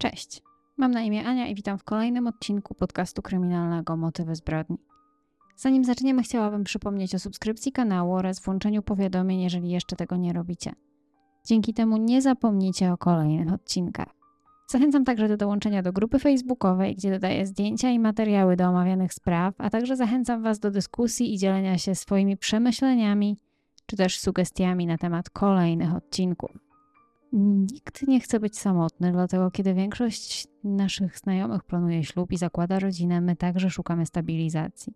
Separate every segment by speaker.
Speaker 1: Cześć, mam na imię Ania i witam w kolejnym odcinku podcastu kryminalnego Motywy zbrodni. Zanim zaczniemy, chciałabym przypomnieć o subskrypcji kanału oraz włączeniu powiadomień, jeżeli jeszcze tego nie robicie. Dzięki temu nie zapomnijcie o kolejnych odcinkach. Zachęcam także do dołączenia do grupy facebookowej, gdzie dodaję zdjęcia i materiały do omawianych spraw, a także zachęcam Was do dyskusji i dzielenia się swoimi przemyśleniami czy też sugestiami na temat kolejnych odcinków. Nikt nie chce być samotny, dlatego kiedy większość naszych znajomych planuje ślub i zakłada rodzinę, my także szukamy stabilizacji.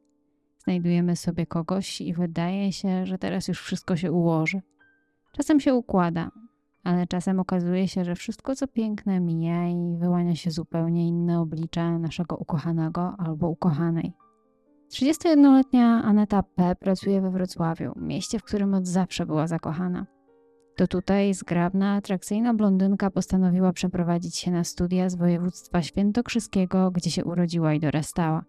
Speaker 1: Znajdujemy sobie kogoś i wydaje się, że teraz już wszystko się ułoży. Czasem się układa, ale czasem okazuje się, że wszystko co piękne mija i wyłania się zupełnie inne oblicze naszego ukochanego albo ukochanej. 31-letnia Aneta P. pracuje we Wrocławiu, mieście, w którym od zawsze była zakochana. To tutaj zgrabna, atrakcyjna blondynka postanowiła przeprowadzić się na studia z województwa świętokrzyskiego, gdzie się urodziła i dorastała.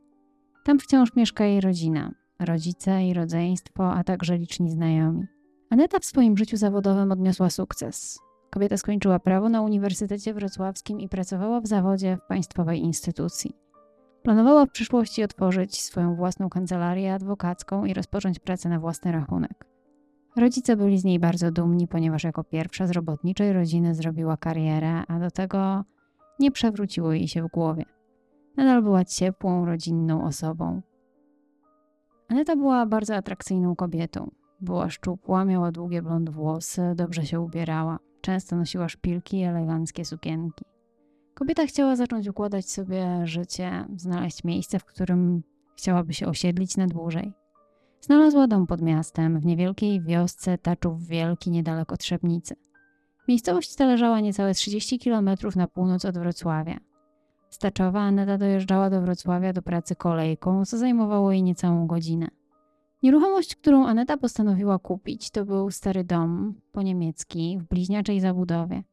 Speaker 1: Tam wciąż mieszka jej rodzina, rodzice i rodzeństwo, a także liczni znajomi. Aneta w swoim życiu zawodowym odniosła sukces. Kobieta skończyła prawo na Uniwersytecie Wrocławskim i pracowała w zawodzie w państwowej instytucji. Planowała w przyszłości otworzyć swoją własną kancelarię adwokacką i rozpocząć pracę na własny rachunek. Rodzice byli z niej bardzo dumni, ponieważ jako pierwsza z robotniczej rodziny zrobiła karierę, a do tego nie przewróciło jej się w głowie. Nadal była ciepłą, rodzinną osobą. Aneta była bardzo atrakcyjną kobietą. Była szczupła, miała długie blond włosy, dobrze się ubierała. Często nosiła szpilki i eleganckie sukienki. Kobieta chciała zacząć układać sobie życie, znaleźć miejsce, w którym chciałaby się osiedlić na dłużej. Znalazła dom pod miastem, w niewielkiej wiosce Taczów Wielki, niedaleko Trzebnicy. Miejscowość ta leżała niecałe 30 km na północ od Wrocławia. Z Taczowa Aneta dojeżdżała do Wrocławia do pracy kolejką, co zajmowało jej niecałą godzinę. Nieruchomość, którą Aneta postanowiła kupić, to był stary dom po niemiecki w bliźniaczej zabudowie.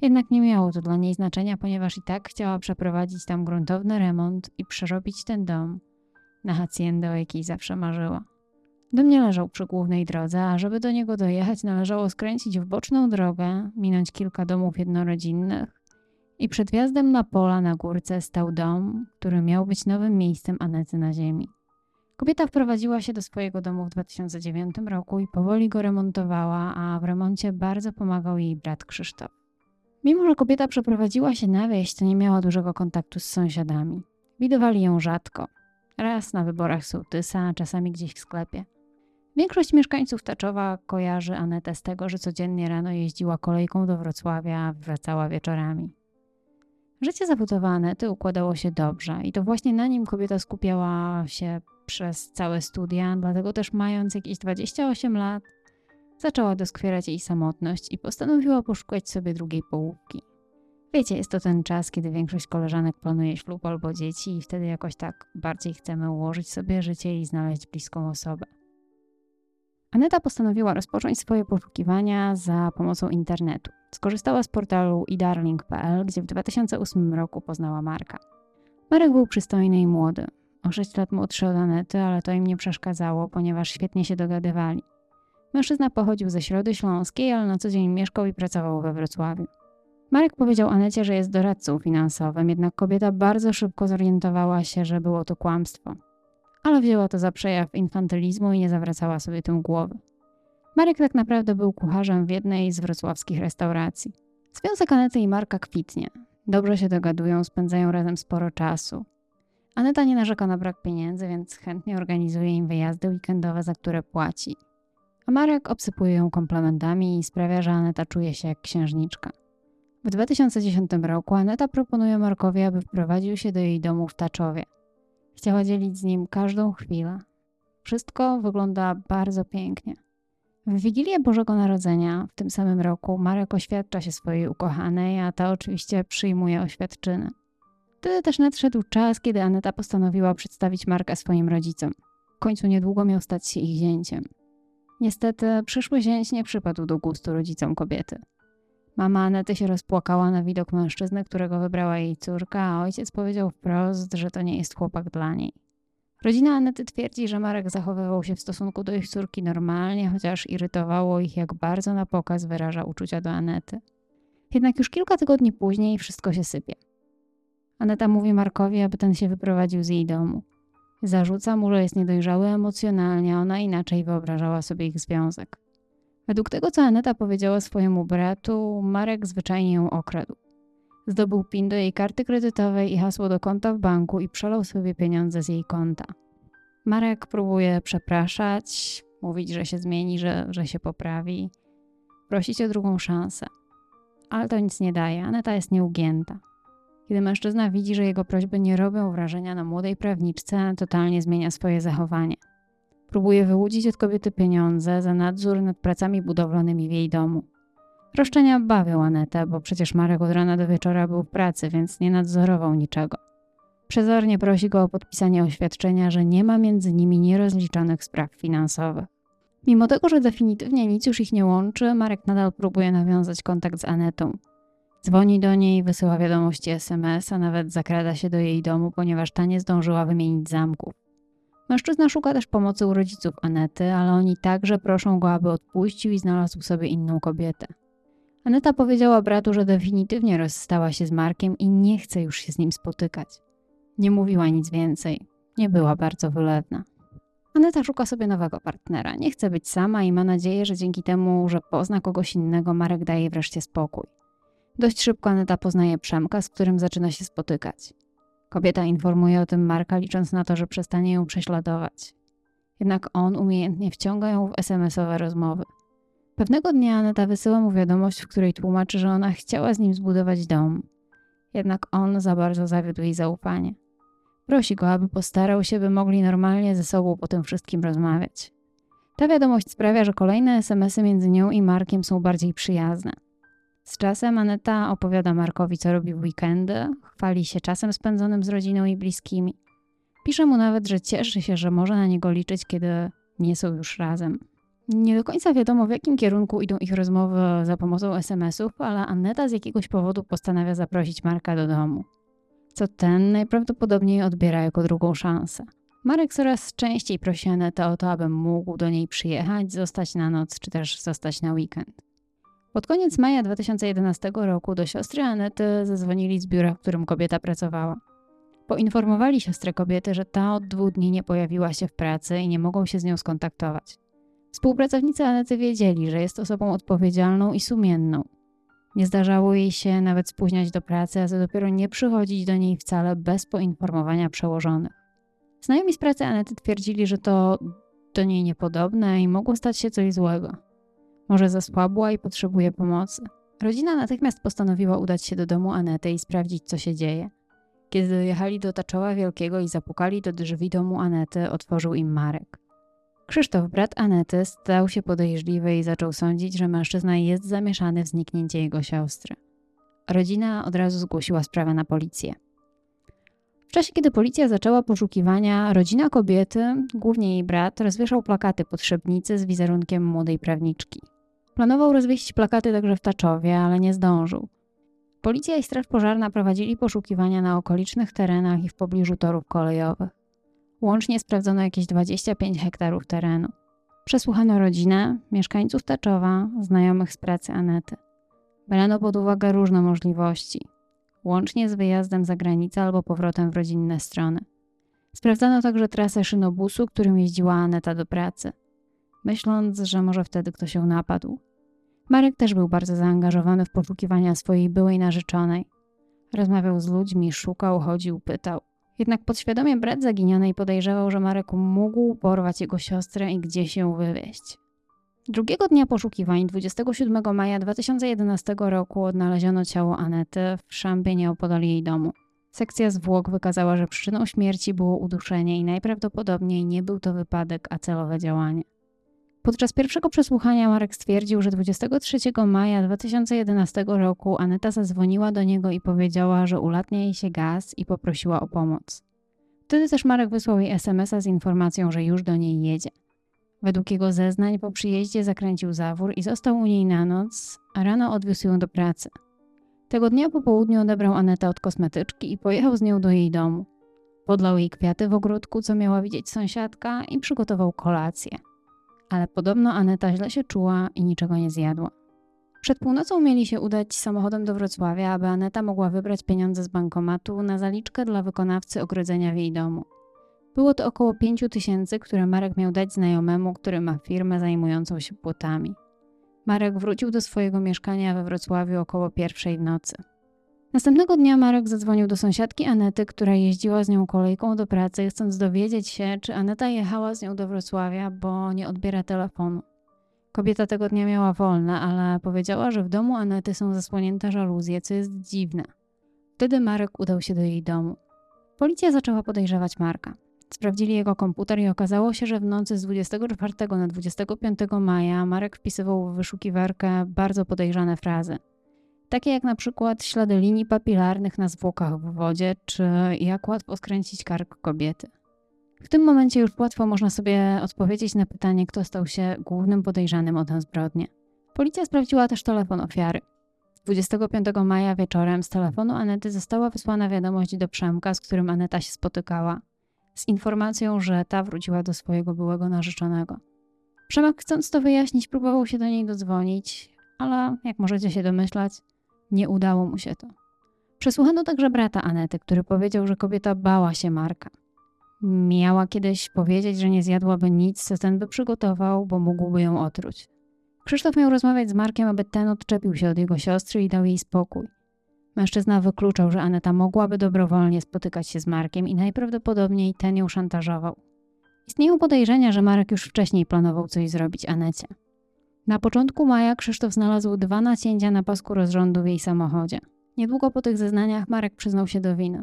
Speaker 1: Jednak nie miało to dla niej znaczenia, ponieważ i tak chciała przeprowadzić tam gruntowny remont i przerobić ten dom na haciendę, o jakiej zawsze marzyła. Dom nie leżał przy głównej drodze, a żeby do niego dojechać, należało skręcić w boczną drogę, minąć kilka domów jednorodzinnych i przed wjazdem na pola na górce stał dom, który miał być nowym miejscem Anety na ziemi. Kobieta wprowadziła się do swojego domu w 2009 roku i powoli go remontowała, a w remoncie bardzo pomagał jej brat Krzysztof. Mimo, że kobieta przeprowadziła się na wieś, to nie miała dużego kontaktu z sąsiadami. Widowali ją rzadko. Raz na wyborach sołtysa, czasami gdzieś w sklepie. Większość mieszkańców Taczowa kojarzy Anetę z tego, że codziennie rano jeździła kolejką do Wrocławia, wracała wieczorami. Życie zawodowe Anety układało się dobrze i to właśnie na nim kobieta skupiała się przez całe studia, dlatego też mając jakieś 28 lat, zaczęła doskwierać jej samotność i postanowiła poszukać sobie drugiej połówki. Wiecie, jest to ten czas, kiedy większość koleżanek planuje ślub albo dzieci i wtedy jakoś tak bardziej chcemy ułożyć sobie życie i znaleźć bliską osobę. Aneta postanowiła rozpocząć swoje poszukiwania za pomocą internetu. Skorzystała z portalu idarling.pl, gdzie w 2008 roku poznała Marka. Marek był przystojny i młody. O 6 lat młodszy od Anety, ale to im nie przeszkadzało, ponieważ świetnie się dogadywali. Mężczyzna pochodził ze Środy Śląskiej, ale na co dzień mieszkał i pracował we Wrocławiu. Marek powiedział Anecie, że jest doradcą finansowym, jednak kobieta bardzo szybko zorientowała się, że było to kłamstwo ale wzięła to za przejaw infantylizmu i nie zawracała sobie tym głowy. Marek tak naprawdę był kucharzem w jednej z wrocławskich restauracji. Związek Anety i Marka kwitnie. Dobrze się dogadują, spędzają razem sporo czasu. Aneta nie narzeka na brak pieniędzy, więc chętnie organizuje im wyjazdy weekendowe, za które płaci. A Marek obsypuje ją komplementami i sprawia, że Aneta czuje się jak księżniczka. W 2010 roku Aneta proponuje Markowi, aby wprowadził się do jej domu w Taczowie. Chciała dzielić z nim każdą chwilę. Wszystko wygląda bardzo pięknie. W Wigilię Bożego Narodzenia w tym samym roku Marek oświadcza się swojej ukochanej, a ta oczywiście przyjmuje oświadczyny. Wtedy też nadszedł czas, kiedy Aneta postanowiła przedstawić Marka swoim rodzicom. W końcu niedługo miał stać się ich zięciem. Niestety przyszły zięć nie przypadł do gustu rodzicom kobiety. Mama Anety się rozpłakała na widok mężczyzny, którego wybrała jej córka, a ojciec powiedział wprost, że to nie jest chłopak dla niej. Rodzina Anety twierdzi, że Marek zachowywał się w stosunku do ich córki normalnie, chociaż irytowało ich, jak bardzo na pokaz wyraża uczucia do Anety. Jednak już kilka tygodni później wszystko się sypie. Aneta mówi Markowi, aby ten się wyprowadził z jej domu. Zarzuca mu, że jest niedojrzały emocjonalnie, a ona inaczej wyobrażała sobie ich związek. Według tego, co Aneta powiedziała swojemu bratu, Marek zwyczajnie ją okradł. Zdobył PIN do jej karty kredytowej i hasło do konta w banku i przelał sobie pieniądze z jej konta. Marek próbuje przepraszać, mówić, że się zmieni, że, że się poprawi, prosić o drugą szansę. Ale to nic nie daje, Aneta jest nieugięta. Kiedy mężczyzna widzi, że jego prośby nie robią wrażenia na młodej prawniczce, totalnie zmienia swoje zachowanie. Próbuje wyłudzić od kobiety pieniądze za nadzór nad pracami budowlanymi w jej domu. Roszczenia bawią Anetę, bo przecież Marek od rana do wieczora był w pracy, więc nie nadzorował niczego. Przezornie prosi go o podpisanie oświadczenia, że nie ma między nimi nierozliczonych spraw finansowych. Mimo tego, że definitywnie nic już ich nie łączy, Marek nadal próbuje nawiązać kontakt z Anetą. Dzwoni do niej, wysyła wiadomości SMS, a nawet zakrada się do jej domu, ponieważ ta nie zdążyła wymienić zamków. Mężczyzna szuka też pomocy u rodziców Anety, ale oni także proszą go, aby odpuścił i znalazł sobie inną kobietę. Aneta powiedziała bratu, że definitywnie rozstała się z Markiem i nie chce już się z nim spotykać. Nie mówiła nic więcej. Nie była bardzo wylewna. Aneta szuka sobie nowego partnera. Nie chce być sama i ma nadzieję, że dzięki temu, że pozna kogoś innego, Marek daje wreszcie spokój. Dość szybko Aneta poznaje Przemka, z którym zaczyna się spotykać. Kobieta informuje o tym Marka, licząc na to, że przestanie ją prześladować. Jednak on umiejętnie wciąga ją w SMS-owe rozmowy. Pewnego dnia Aneta wysyła mu wiadomość, w której tłumaczy, że ona chciała z nim zbudować dom. Jednak on za bardzo zawiódł jej zaufanie. Prosi go, aby postarał się, by mogli normalnie ze sobą po tym wszystkim rozmawiać. Ta wiadomość sprawia, że kolejne SMS-y między nią i Markiem są bardziej przyjazne. Z czasem Aneta opowiada Markowi, co robi w weekendy, chwali się czasem spędzonym z rodziną i bliskimi. Pisze mu nawet, że cieszy się, że może na niego liczyć, kiedy nie są już razem. Nie do końca wiadomo, w jakim kierunku idą ich rozmowy za pomocą SMS-ów, ale Aneta z jakiegoś powodu postanawia zaprosić Marka do domu. Co ten najprawdopodobniej odbiera jako drugą szansę. Marek coraz częściej prosi Anetę o to, aby mógł do niej przyjechać, zostać na noc czy też zostać na weekend. Pod koniec maja 2011 roku do siostry Anety zadzwonili z biura, w którym kobieta pracowała. Poinformowali siostrę kobiety, że ta od dwóch dni nie pojawiła się w pracy i nie mogą się z nią skontaktować. Współpracownicy Anety wiedzieli, że jest osobą odpowiedzialną i sumienną. Nie zdarzało jej się nawet spóźniać do pracy, a co dopiero nie przychodzić do niej wcale bez poinformowania przełożonych. Znajomi z pracy Anety twierdzili, że to do niej niepodobne i mogło stać się coś złego. Może zasłabła i potrzebuje pomocy. Rodzina natychmiast postanowiła udać się do domu Anety i sprawdzić, co się dzieje. Kiedy dojechali do Taczoła Wielkiego i zapukali do drzwi domu Anety, otworzył im Marek. Krzysztof, brat Anety, stał się podejrzliwy i zaczął sądzić, że mężczyzna jest zamieszany w zniknięcie jego siostry. Rodzina od razu zgłosiła sprawę na policję. W czasie, kiedy policja zaczęła poszukiwania, rodzina kobiety, głównie jej brat, rozwieszał plakaty potrzebnicy z wizerunkiem młodej prawniczki. Planował rozwieścić plakaty także w Taczowie, ale nie zdążył. Policja i Straż Pożarna prowadzili poszukiwania na okolicznych terenach i w pobliżu torów kolejowych. Łącznie sprawdzono jakieś 25 hektarów terenu. Przesłuchano rodzinę, mieszkańców Taczowa, znajomych z pracy Anety. Brano pod uwagę różne możliwości, łącznie z wyjazdem za granicę albo powrotem w rodzinne strony. Sprawdzano także trasę szynobusu, którym jeździła Aneta do pracy, myśląc, że może wtedy ktoś ją napadł. Marek też był bardzo zaangażowany w poszukiwania swojej byłej narzeczonej. Rozmawiał z ludźmi, szukał, chodził, pytał. Jednak podświadomie brat zaginionej podejrzewał, że Marek mógł porwać jego siostrę i gdzieś ją wywieźć. Drugiego dnia poszukiwań, 27 maja 2011 roku, odnaleziono ciało Anety w szambie nieopodal jej domu. Sekcja zwłok wykazała, że przyczyną śmierci było uduszenie i najprawdopodobniej nie był to wypadek, a celowe działanie. Podczas pierwszego przesłuchania Marek stwierdził, że 23 maja 2011 roku Aneta zadzwoniła do niego i powiedziała, że ulatnia jej się gaz i poprosiła o pomoc. Wtedy też Marek wysłał jej SMS-a z informacją, że już do niej jedzie. Według jego zeznań po przyjeździe zakręcił zawór i został u niej na noc, a rano odwiózł ją do pracy. Tego dnia po południu odebrał Anetę od kosmetyczki i pojechał z nią do jej domu. Podlał jej kwiaty w ogródku, co miała widzieć sąsiadka i przygotował kolację. Ale podobno Aneta źle się czuła i niczego nie zjadła. Przed północą mieli się udać samochodem do Wrocławia, aby Aneta mogła wybrać pieniądze z bankomatu na zaliczkę dla wykonawcy ogrodzenia w jej domu. Było to około 5 tysięcy, które Marek miał dać znajomemu, który ma firmę zajmującą się płotami. Marek wrócił do swojego mieszkania we Wrocławiu około pierwszej w nocy. Następnego dnia Marek zadzwonił do sąsiadki Anety, która jeździła z nią kolejką do pracy, chcąc dowiedzieć się, czy Aneta jechała z nią do Wrocławia, bo nie odbiera telefonu. Kobieta tego dnia miała wolne, ale powiedziała, że w domu Anety są zasłonięte żaluzje, co jest dziwne. Wtedy Marek udał się do jej domu. Policja zaczęła podejrzewać Marka. Sprawdzili jego komputer i okazało się, że w nocy z 24 na 25 maja Marek wpisywał w wyszukiwarkę bardzo podejrzane frazy. Takie jak na przykład ślady linii papilarnych na zwłokach w wodzie, czy jak łatwo skręcić kark kobiety. W tym momencie już łatwo można sobie odpowiedzieć na pytanie, kto stał się głównym podejrzanym o tę zbrodnię. Policja sprawdziła też telefon ofiary. 25 maja wieczorem z telefonu Anety została wysłana wiadomość do Przemka, z którym Aneta się spotykała, z informacją, że ta wróciła do swojego byłego narzeczonego. Przemek, chcąc to wyjaśnić, próbował się do niej dodzwonić, ale jak możecie się domyślać, nie udało mu się to. Przesłuchano także brata Anety, który powiedział, że kobieta bała się Marka. Miała kiedyś powiedzieć, że nie zjadłaby nic, co ten by przygotował, bo mógłby ją otruć. Krzysztof miał rozmawiać z Markiem, aby ten odczepił się od jego siostry i dał jej spokój. Mężczyzna wykluczał, że Aneta mogłaby dobrowolnie spotykać się z Markiem i najprawdopodobniej ten ją szantażował. Istnieją podejrzenia, że Marek już wcześniej planował coś zrobić Anecie. Na początku maja Krzysztof znalazł dwa nacięcia na pasku rozrządu w jej samochodzie. Niedługo po tych zeznaniach Marek przyznał się do winy.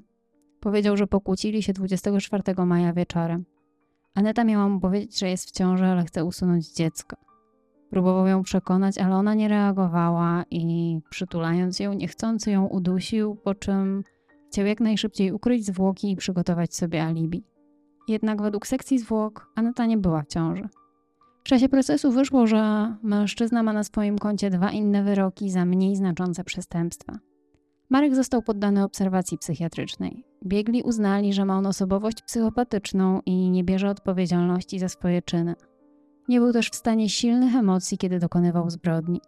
Speaker 1: Powiedział, że pokłócili się 24 maja wieczorem. Aneta miała mu powiedzieć, że jest w ciąży, ale chce usunąć dziecko. Próbował ją przekonać, ale ona nie reagowała i przytulając ją, niechcący ją udusił, po czym chciał jak najszybciej ukryć zwłoki i przygotować sobie alibi. Jednak według sekcji zwłok Aneta nie była w ciąży. W czasie procesu wyszło, że mężczyzna ma na swoim koncie dwa inne wyroki za mniej znaczące przestępstwa. Marek został poddany obserwacji psychiatrycznej. Biegli uznali, że ma on osobowość psychopatyczną i nie bierze odpowiedzialności za swoje czyny. Nie był też w stanie silnych emocji, kiedy dokonywał zbrodni.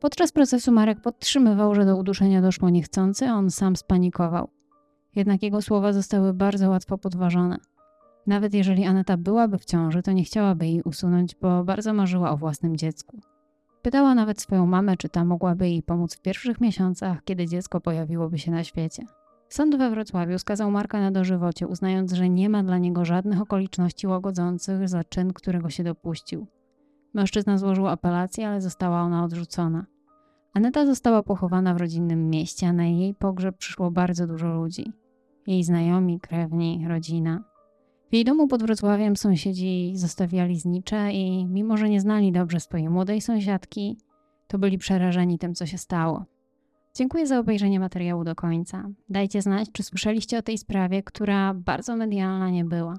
Speaker 1: Podczas procesu Marek podtrzymywał, że do uduszenia doszło niechcący, a on sam spanikował. Jednak jego słowa zostały bardzo łatwo podważone. Nawet jeżeli Aneta byłaby w ciąży, to nie chciałaby jej usunąć, bo bardzo marzyła o własnym dziecku. Pytała nawet swoją mamę, czy ta mogłaby jej pomóc w pierwszych miesiącach, kiedy dziecko pojawiłoby się na świecie. Sąd we Wrocławiu skazał Marka na dożywocie, uznając, że nie ma dla niego żadnych okoliczności łagodzących za czyn, którego się dopuścił. Mężczyzna złożył apelację, ale została ona odrzucona. Aneta została pochowana w rodzinnym mieście, a na jej pogrzeb przyszło bardzo dużo ludzi. Jej znajomi, krewni, rodzina. W jej domu pod Wrocławiem sąsiedzi zostawiali znicze i mimo, że nie znali dobrze swojej młodej sąsiadki, to byli przerażeni tym, co się stało. Dziękuję za obejrzenie materiału do końca. Dajcie znać, czy słyszeliście o tej sprawie, która bardzo medialna nie była.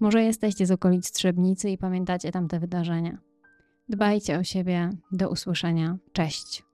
Speaker 1: Może jesteście z okolic Trzebnicy i pamiętacie tamte wydarzenia. Dbajcie o siebie. Do usłyszenia. Cześć.